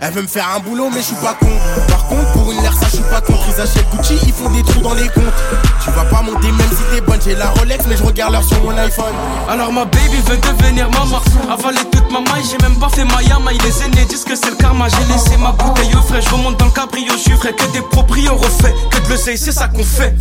Elle? Veut me faire un boulot, mais je suis pas con. Par contre, pour une l'air, ça je suis pas con. Ils achètent Gucci, ils font des trous dans les comptes. Tu vas pas monter même si t'es bonne. J'ai la Rolex, mais je regarde l'heure sur mon iPhone. Alors ma baby veut devenir maman. Avaler toute ma maille, j'ai même pas fait ma yama. Il Les aînés disent que c'est le karma. J'ai laissé ma bouteille au frais. Je remonte dans le cabrio, je suis frais. Que des proprios refait, Que de l'oseille, c'est ça qu'on fait.